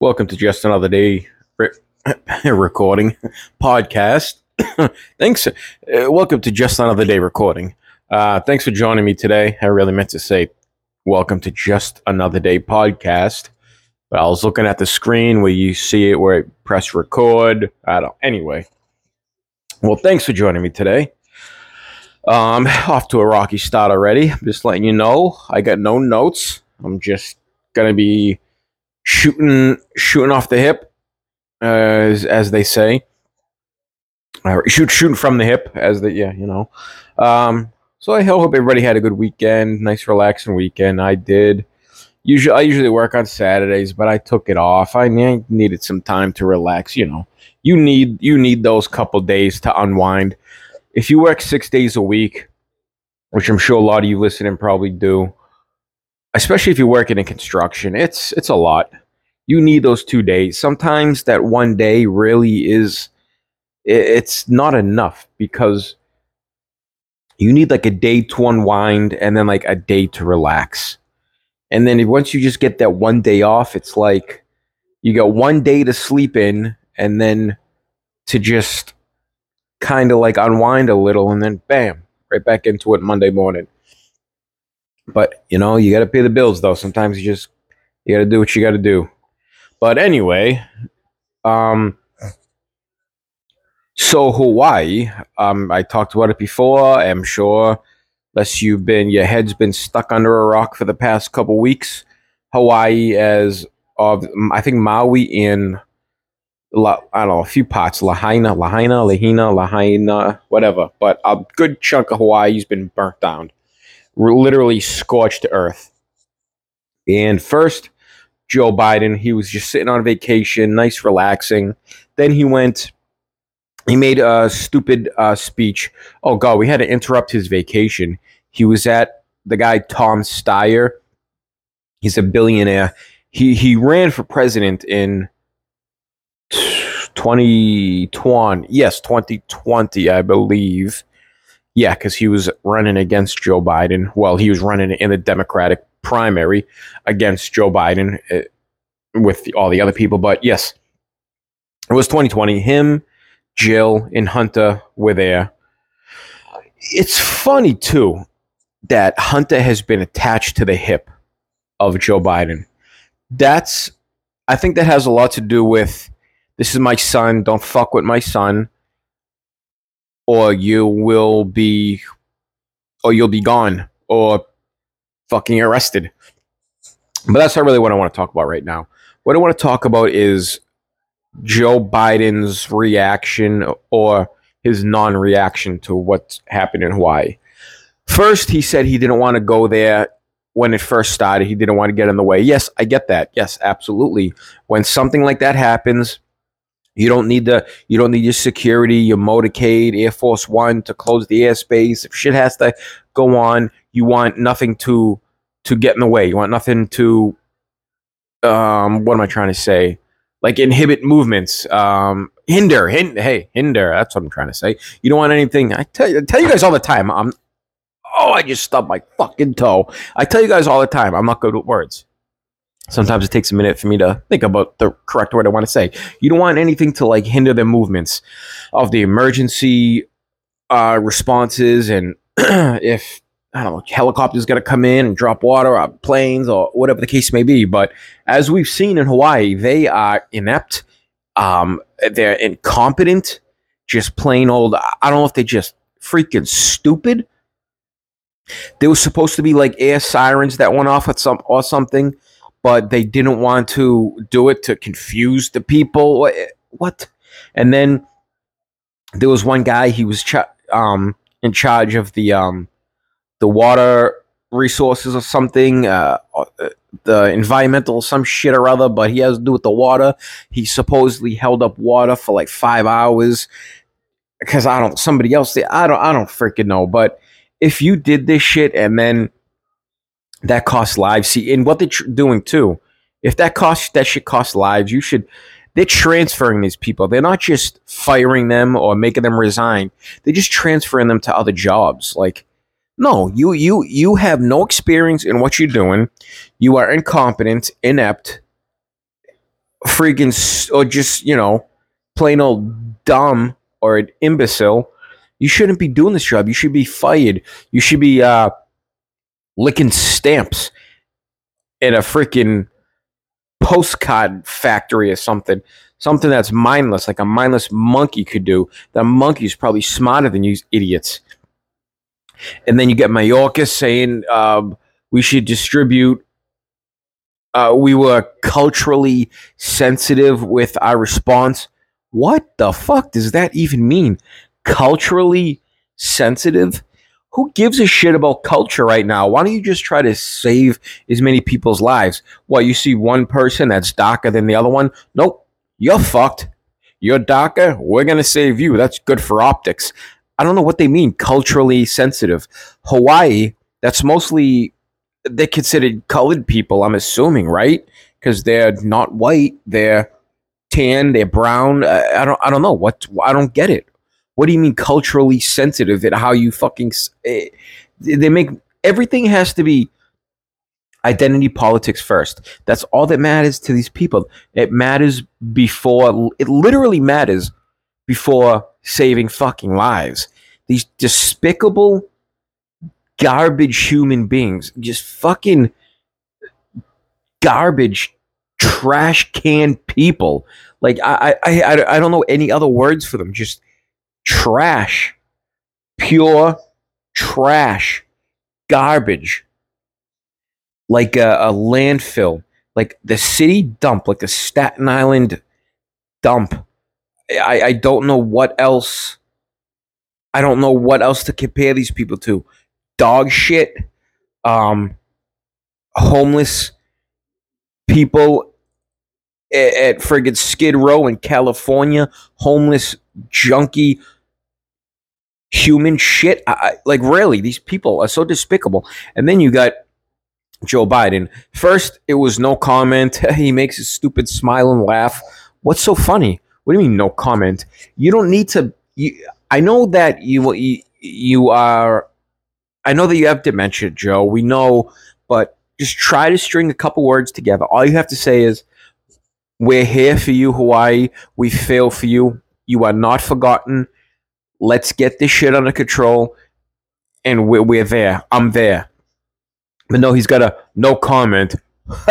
Welcome to just another day re- recording podcast. thanks. Uh, welcome to just another day recording. Uh, thanks for joining me today. I really meant to say welcome to just another day podcast, but I was looking at the screen where you see it where I press record. I don't. Anyway, well, thanks for joining me today. Um, off to a rocky start already. Just letting you know, I got no notes. I'm just gonna be shooting shooting off the hip, uh, as, as they say. Uh, shoot shooting from the hip, as the yeah, you know. Um, so I hope everybody had a good weekend, nice relaxing weekend. I did. Usually, I usually work on Saturdays, but I took it off. I needed some time to relax. You know, you need you need those couple days to unwind. If you work six days a week, which I'm sure a lot of you listening probably do, especially if you're working in construction, it's it's a lot. You need those two days. Sometimes that one day really is it's not enough because you need like a day to unwind and then like a day to relax. And then once you just get that one day off, it's like you got one day to sleep in and then to just kind of like unwind a little and then bam, right back into it Monday morning. But you know, you got to pay the bills though. Sometimes you just you got to do what you got to do. But anyway, um, so Hawaii, um, I talked about it before. I'm sure, unless you've been your head's been stuck under a rock for the past couple weeks. Hawaii, as of I think Maui in La, I don't know, a few parts, Lahaina, Lahaina, Lahina, Lahaina, whatever. But a good chunk of Hawaii's been burnt down literally scorched earth. And first, Joe Biden, he was just sitting on vacation, nice, relaxing. Then he went, he made a stupid uh, speech. Oh, God, we had to interrupt his vacation. He was at the guy, Tom Steyer. He's a billionaire. He, he ran for president in 2020. Yes, 2020, I believe. Yeah, because he was running against Joe Biden. Well, he was running in the Democratic primary against Joe Biden uh, with the, all the other people. But yes, it was 2020. Him, Jill, and Hunter were there. It's funny, too, that Hunter has been attached to the hip of Joe Biden. That's, I think that has a lot to do with this is my son, don't fuck with my son or you will be or you'll be gone or fucking arrested. But that's not really what I want to talk about right now. What I want to talk about is Joe Biden's reaction or his non reaction to what's happened in Hawaii. First, he said he didn't want to go there when it first started. He didn't want to get in the way. Yes, I get that. Yes, absolutely. When something like that happens, you don't need the you don't need your security, your motorcade, Air Force One to close the airspace. If shit has to go on, you want nothing to to get in the way. You want nothing to um what am I trying to say? Like inhibit movements. Um hinder, hinder hey, hinder. That's what I'm trying to say. You don't want anything. I tell you I tell you guys all the time. I'm oh, I just stubbed my fucking toe. I tell you guys all the time, I'm not good with words. Sometimes it takes a minute for me to think about the correct word I want to say. You don't want anything to like hinder the movements of the emergency uh, responses, and if I don't know, helicopters going to come in and drop water, or planes, or whatever the case may be. But as we've seen in Hawaii, they are inept. Um, they're incompetent, just plain old. I don't know if they're just freaking stupid. There was supposed to be like air sirens that went off at some or something but they didn't want to do it to confuse the people. What? And then there was one guy. He was um, in charge of the um, the water resources or something. Uh, uh, the environmental some shit or other, but he has to do with the water. He supposedly held up water for like five hours because I don't somebody else. I don't I don't freaking know. But if you did this shit and then that costs lives. See, and what they're tr- doing too, if that costs that should cost lives, you should. They're transferring these people. They're not just firing them or making them resign. They're just transferring them to other jobs. Like, no, you you you have no experience in what you're doing. You are incompetent, inept. freaking or just you know plain old dumb or an imbecile, you shouldn't be doing this job. You should be fired. You should be uh, licking stamps in a freaking postcard factory or something. Something that's mindless, like a mindless monkey could do. That monkey's probably smarter than you idiots. And then you get Mayorkas saying um, we should distribute. Uh, we were culturally sensitive with our response. What the fuck does that even mean? Culturally sensitive? Who gives a shit about culture right now? Why don't you just try to save as many people's lives? Well, you see one person that's darker than the other one? Nope, you're fucked. You're darker, we're gonna save you. That's good for optics. I don't know what they mean, culturally sensitive. Hawaii, that's mostly they're considered colored people, I'm assuming, right? Because they're not white, they're tan, they're brown. I, I don't I don't know what I don't get it. What do you mean culturally sensitive at how you fucking s- eh, they make everything has to be identity politics first. That's all that matters to these people. It matters before it literally matters before saving fucking lives. These despicable garbage human beings, just fucking garbage trash can people. Like I, I, I, I don't know any other words for them. Just trash, pure trash, garbage. Like a, a landfill, like the city dump, like the Staten Island dump. I, I don't know what else. I don't know what else to compare these people to. Dog shit, um, homeless people at, at friggin' Skid Row in California, homeless junkie human shit. I, I, like really, these people are so despicable. And then you got Joe Biden. First, it was no comment. he makes a stupid smile and laugh. What's so funny? What do you mean no comment? You don't need to. You, I know that you, you you are. I know that you have dementia, Joe. We know, but just try to string a couple words together. All you have to say is, "We're here for you, Hawaii. We fail for you. You are not forgotten. Let's get this shit under control." And we're, we're there. I'm there. But no, he's got a no comment.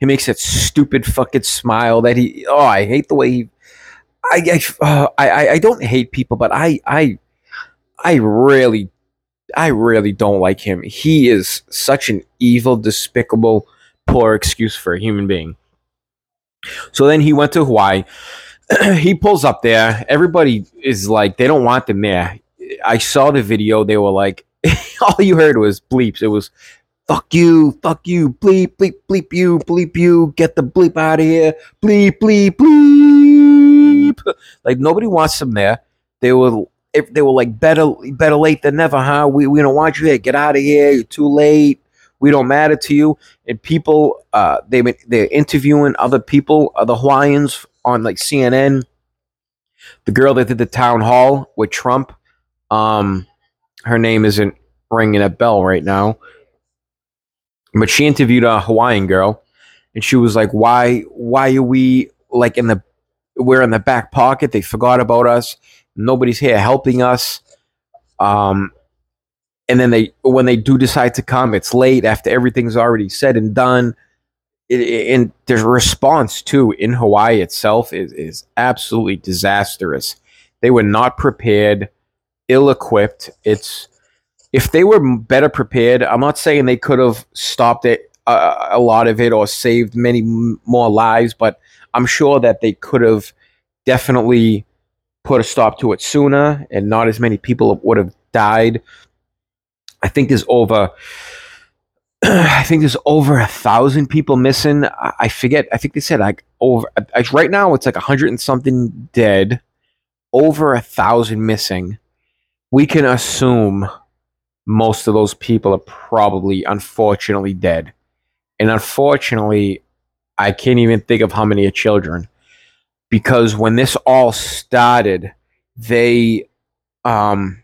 he makes that stupid fucking smile that he. Oh, I hate the way he. I I, uh, I I don't hate people, but I I I really I really don't like him. He is such an evil, despicable, poor excuse for a human being. So then he went to Hawaii. he pulls up there. Everybody is like, they don't want them there. I saw the video. They were like, all you heard was bleeps. It was fuck you, fuck you, bleep, bleep, bleep you, bleep you, get the bleep out of here, bleep, bleep, bleep. Like nobody wants them there. They were if they were like better better late than never, huh? We we don't want you here. Get out of here. You're too late. We don't matter to you. And people, uh, they they're interviewing other people, other Hawaiians on like CNN. The girl that did the town hall with Trump, um, her name isn't ringing a bell right now but she interviewed a Hawaiian girl, and she was like, "Why? Why are we like in the? We're in the back pocket. They forgot about us. Nobody's here helping us." Um, and then they, when they do decide to come, it's late after everything's already said and done. And their response too in Hawaii itself is is absolutely disastrous. They were not prepared, ill equipped. It's if they were better prepared, I'm not saying they could have stopped it uh, a lot of it or saved many more lives, but I'm sure that they could have definitely put a stop to it sooner, and not as many people would have died. I think there's over. I think there's over a thousand people missing. I, forget. I think they said like over. Right now, it's like a hundred and something dead. Over a thousand missing. We can assume most of those people are probably unfortunately dead. And unfortunately, I can't even think of how many are children. Because when this all started, they um,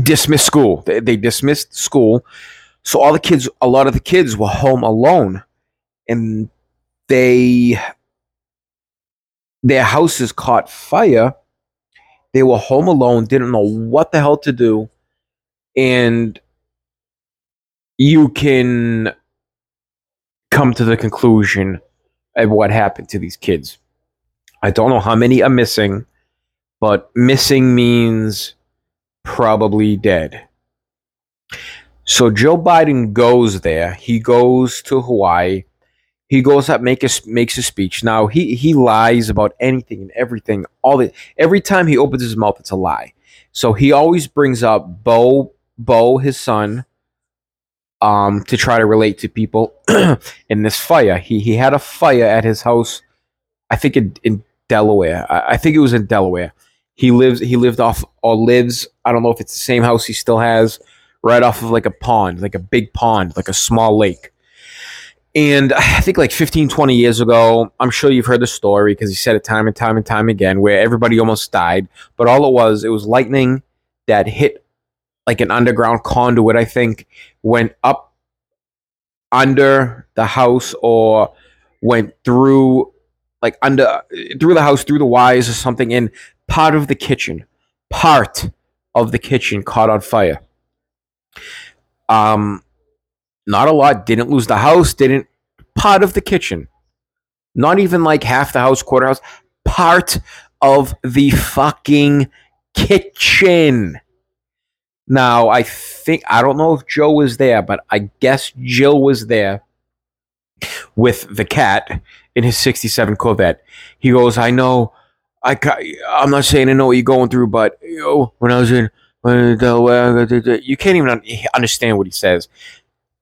dismissed school. They, they dismissed school. So all the kids, a lot of the kids were home alone. And they their houses caught fire. They were home alone, didn't know what the hell to do, and you can come to the conclusion of what happened to these kids. I don't know how many are missing, but missing means probably dead. So Joe Biden goes there. He goes to Hawaii. He goes up, make a, makes a speech. Now he he lies about anything and everything. All the every time he opens his mouth, it's a lie. So he always brings up Bo Bo, his son, um, to try to relate to people in this fire. He he had a fire at his house, I think in, in Delaware. I, I think it was in Delaware. He lives he lived off or lives. I don't know if it's the same house he still has, right off of like a pond, like a big pond, like a small lake. And I think like 15, 20 years ago, I'm sure you've heard the story because he said it time and time and time again, where everybody almost died. But all it was, it was lightning that hit like an underground conduit, I think, went up under the house or went through like under through the house through the wires or something in part of the kitchen part of the kitchen caught on fire. Um not a lot. Didn't lose the house. Didn't part of the kitchen. Not even like half the house quarter house. Part of the fucking kitchen. Now, I think, I don't know if Joe was there, but I guess Jill was there with the cat in his 67 Corvette. He goes, I know, I, I'm not saying I know what you're going through, but you know, when I was in you can't even understand what he says.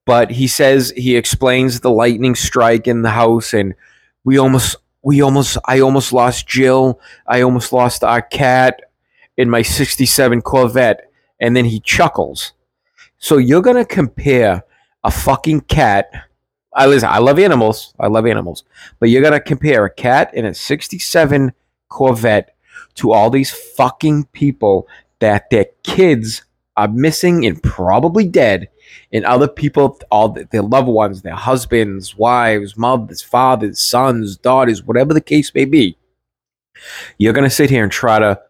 But he says, he explains the lightning strike in the house, and we almost, we almost, I almost lost Jill. I almost lost our cat in my 67 Corvette and then he chuckles. So you're gonna compare a fucking cat. I listen. I love animals. I love animals, but you're gonna compare a cat in a '67 Corvette to all these fucking people that their kids are missing and probably dead, and other people, all their loved ones, their husbands, wives, mothers, fathers, sons, daughters, whatever the case may be. You're gonna sit here and try to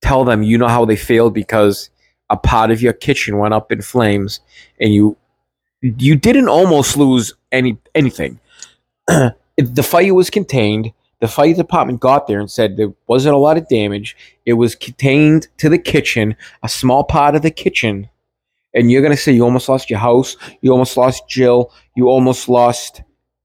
tell them you know how they feel because a part of your kitchen went up in flames and you you didn't almost lose any anything. the fire was contained. The fire department got there and said there wasn't a lot of damage. It was contained to the kitchen, a small part of the kitchen. And you're gonna say you almost lost your house, you almost lost Jill, you almost lost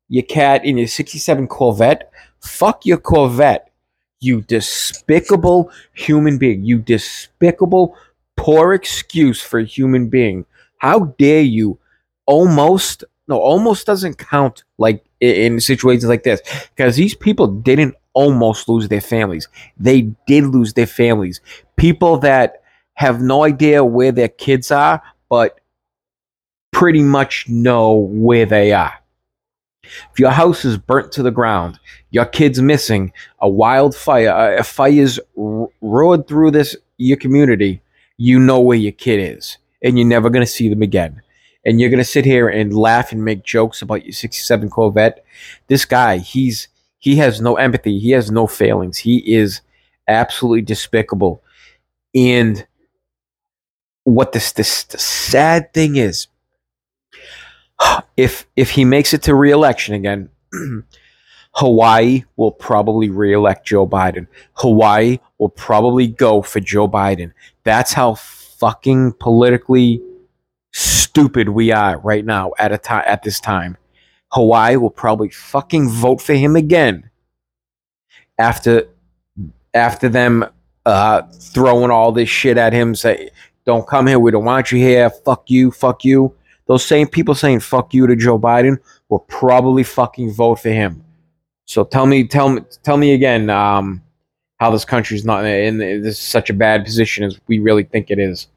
your cat in your 67 Corvette. Fuck your Corvette. You despicable human being. You despicable poor excuse for a human being. How dare you almost no almost doesn't count like in situations like this because these people didn't almost lose their families. They did lose their families. People that have no idea where their kids are, but pretty much know where they are. If your house is burnt to the ground, your kid's missing, a wildfire, a fire fire's roared through this your community, you know where your kid is and you're never going to see them again. And you're to sit here and laugh and make jokes about your 67 Corvette. This guy, he's he has no empathy. He has no failings. He is absolutely despicable. And what this this the sad thing is, if if he makes it to reelection again, Hawaii will probably re-elect Joe Biden. Hawaii will probably go for Joe Biden. That's how fucking politically stupid we are right now at a time at this time. Hawaii will probably fucking vote for him again after after them uh, throwing all this shit at him, say, "Don't come here. We don't want you here. Fuck you. Fuck you." Those same people saying "fuck you" to Joe Biden will probably fucking vote for him. So tell me, tell me, tell me again um, how this country's not in this such a bad position as we really think it is.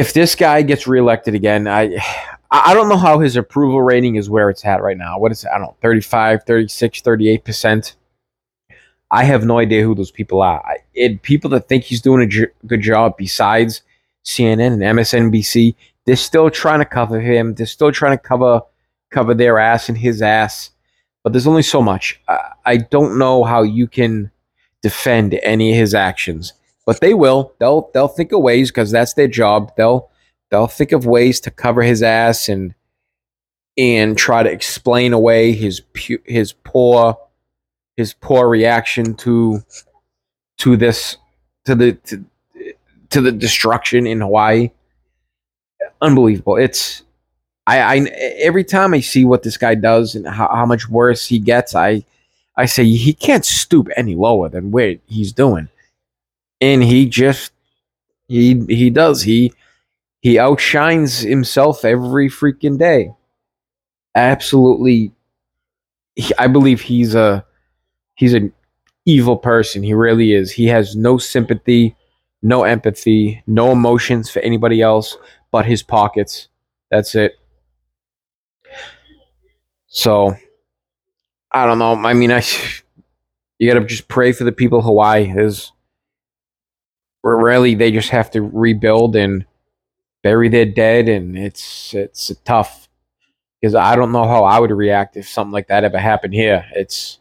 If this guy gets reelected again, I I don't know how his approval rating is where it's at right now. What is it? I don't know, 35, 36, 38%. I have no idea who those people are. It, people that think he's doing a good job besides CNN and MSNBC, they're still trying to cover him. They're still trying to cover cover their ass and his ass but there's only so much. I, I don't know how you can defend any of his actions, but they will. They'll they'll think of ways because that's their job. They'll they'll think of ways to cover his ass and and try to explain away his pu- his poor his poor reaction to to this to the to, to the destruction in Hawaii. Unbelievable. It's I, I every time I see what this guy does and how, how much worse he gets, I I say he can't stoop any lower than where he's doing. And he just he he does. He he outshines himself every freaking day. Absolutely I believe he's a he's an evil person. He really is. He has no sympathy, no empathy, no emotions for anybody else but his pockets. That's it. So I don't know. I mean, I you gotta just pray for the people Hawaii. Is really they just have to rebuild and bury their dead, and it's it's tough because I don't know how I would react if something like that ever happened here. It's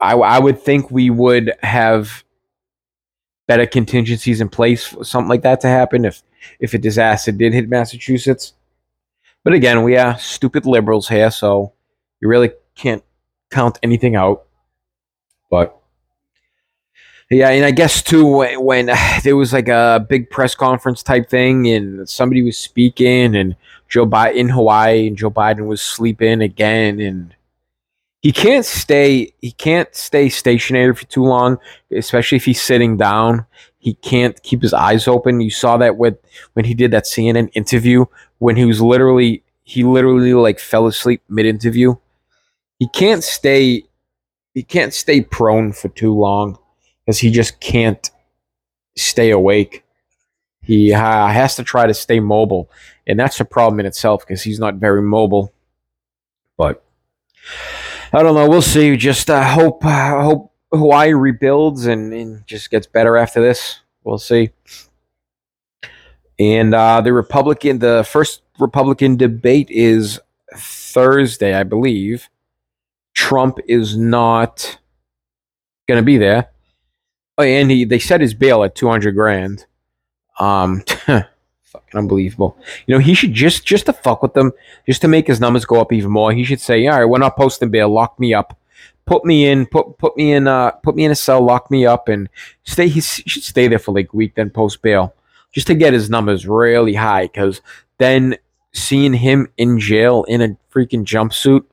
I I would think we would have better contingencies in place for something like that to happen if if a disaster did hit Massachusetts. But again, we are stupid liberals here, so you really can't count anything out. But yeah, and I guess too when, when there was like a big press conference type thing, and somebody was speaking, and Joe Biden in Hawaii, and Joe Biden was sleeping again, and he can't stay he can't stay stationary for too long, especially if he's sitting down. He can't keep his eyes open. You saw that with when he did that CNN interview when he was literally he literally like fell asleep mid interview. He can't stay he can't stay prone for too long because he just can't stay awake. He uh, has to try to stay mobile, and that's a problem in itself because he's not very mobile. But I don't know. We'll see. Just uh, hope uh, hope Hawaii rebuilds and, and, just gets better after this. We'll see. And uh, the Republican, the first Republican debate is Thursday, I believe. Trump is not going to be there. Oh, and he they set his bail at two hundred grand. Um, fucking unbelievable. You know, he should just just to fuck with them, just to make his numbers go up even more. He should say, "All right, we're not posting bail. Lock me up. Put me in. Put put me in. Uh, put me in a cell. Lock me up and stay. He should stay there for like a week, then post bail, just to get his numbers really high. Because then seeing him in jail in a freaking jumpsuit,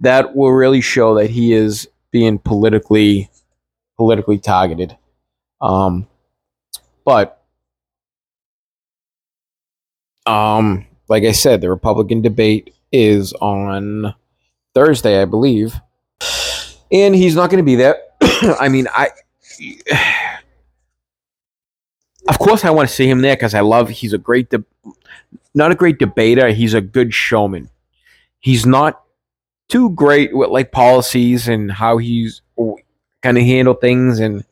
that will really show that he is being politically politically targeted. Um, but um, like I said, the Republican debate is on Thursday, I believe, and he's not going to be there. I mean, I. Of course, I want to see him there because I love. He's a great, de- not a great debater. He's a good showman. He's not too great with like policies and how he's kind of handle things and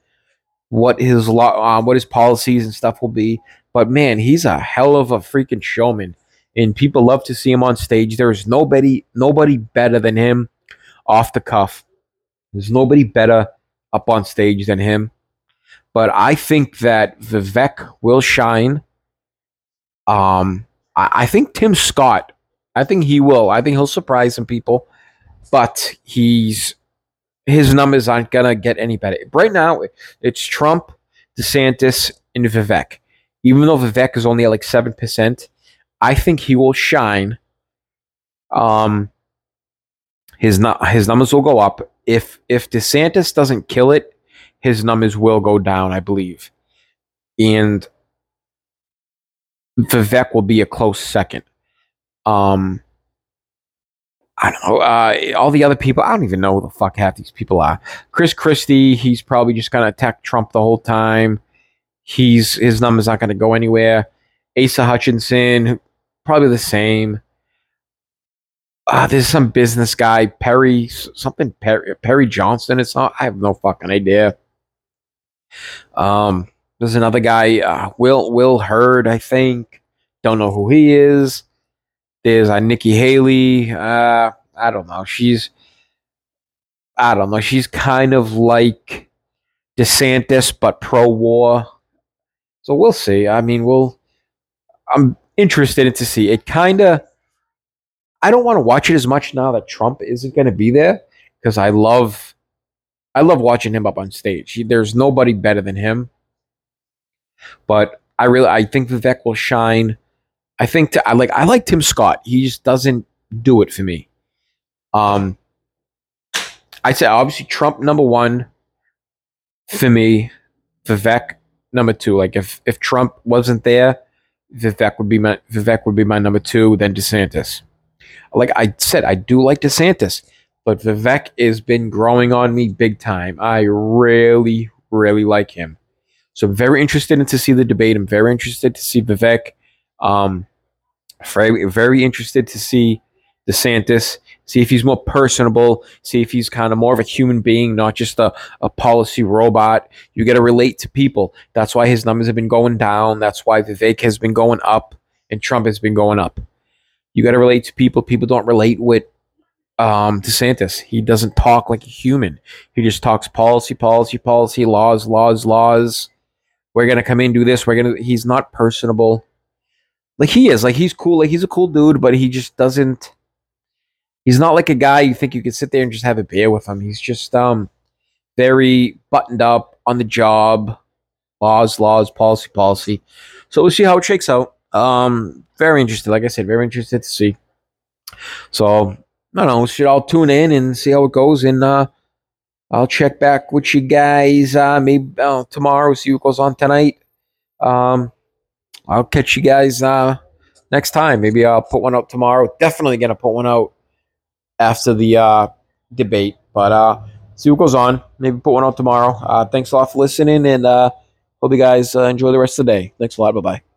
what his uh, what his policies and stuff will be. But man, he's a hell of a freaking showman, and people love to see him on stage. There's nobody, nobody better than him off the cuff. There's nobody better up on stage than him. But I think that Vivek will shine. Um, I, I think Tim Scott. I think he will. I think he'll surprise some people, but he's his numbers aren't gonna get any better. Right now, it's Trump, DeSantis, and Vivek even though Vivek is only at like seven percent, I think he will shine. Um, his not his numbers will go up if if DeSantis doesn't kill it, his numbers will go down, I believe, and Vivek will be a close second. Um, I don't know. Uh, all the other people, I don't even know who the fuck half these people are. Chris Christie, he's probably just gonna attack Trump the whole time he's his number's not going to go anywhere. Asa Hutchinson, probably the same. Uh, there's some business guy, Perry, something Perry, Perry Johnston. It's not. I have no fucking idea. Um, there's another guy, uh, Will Will Hurd, I think. Don't know who he is. There's uh, Nikki Haley. Uh, I don't know. She's I don't know. She's kind of like DeSantis, but pro war. So we'll see. I mean, we'll. I'm interested to see. It kind of. I don't want to watch it as much now that Trump isn't going to be there because I love. I love watching him up on stage. He, there's nobody better than him. But I really, I think Vivek will shine. I think to, I like I like Tim Scott. He just doesn't do it for me. Um, I'd say obviously Trump number one for me, Vivek number two. Like if if Trump wasn't there, Vivek would be my Vivek would be my number two. Then DeSantis. Like I said, I do like DeSantis, but Vivek has been growing on me big time. I really, really like him. So I'm very interested in to see the debate. I'm very interested to see Vivek. Um, very, very interested to see DeSantis, see if he's more personable, see if he's kind of more of a human being, not just a, a policy robot. You got to relate to people. That's why his numbers have been going down. That's why Vivek has been going up and Trump has been going up. You got to relate to people. People don't relate with um, DeSantis. He doesn't talk like a human. He just talks policy, policy, policy, laws, laws, laws. We're gonna come in do this. We're gonna. He's not personable. Like he is. Like he's cool. Like he's a cool dude, but he just doesn't he's not like a guy you think you could sit there and just have a beer with him. He's just um very buttoned up on the job, laws, laws, policy, policy. So we'll see how it shakes out. Um, very interested. Like I said, very interested to see. So I don't know. We should all tune in and see how it goes. And uh, I'll check back with you guys uh, maybe uh, tomorrow. See what goes on tonight. Um, I'll catch you guys uh, next time. Maybe I'll put one out tomorrow. Definitely gonna put one out after the uh, debate. But uh, see what goes on. Maybe put one out tomorrow. Uh, thanks a lot for listening, and uh, hope you guys uh, enjoy the rest of the day. Thanks a lot. Bye bye.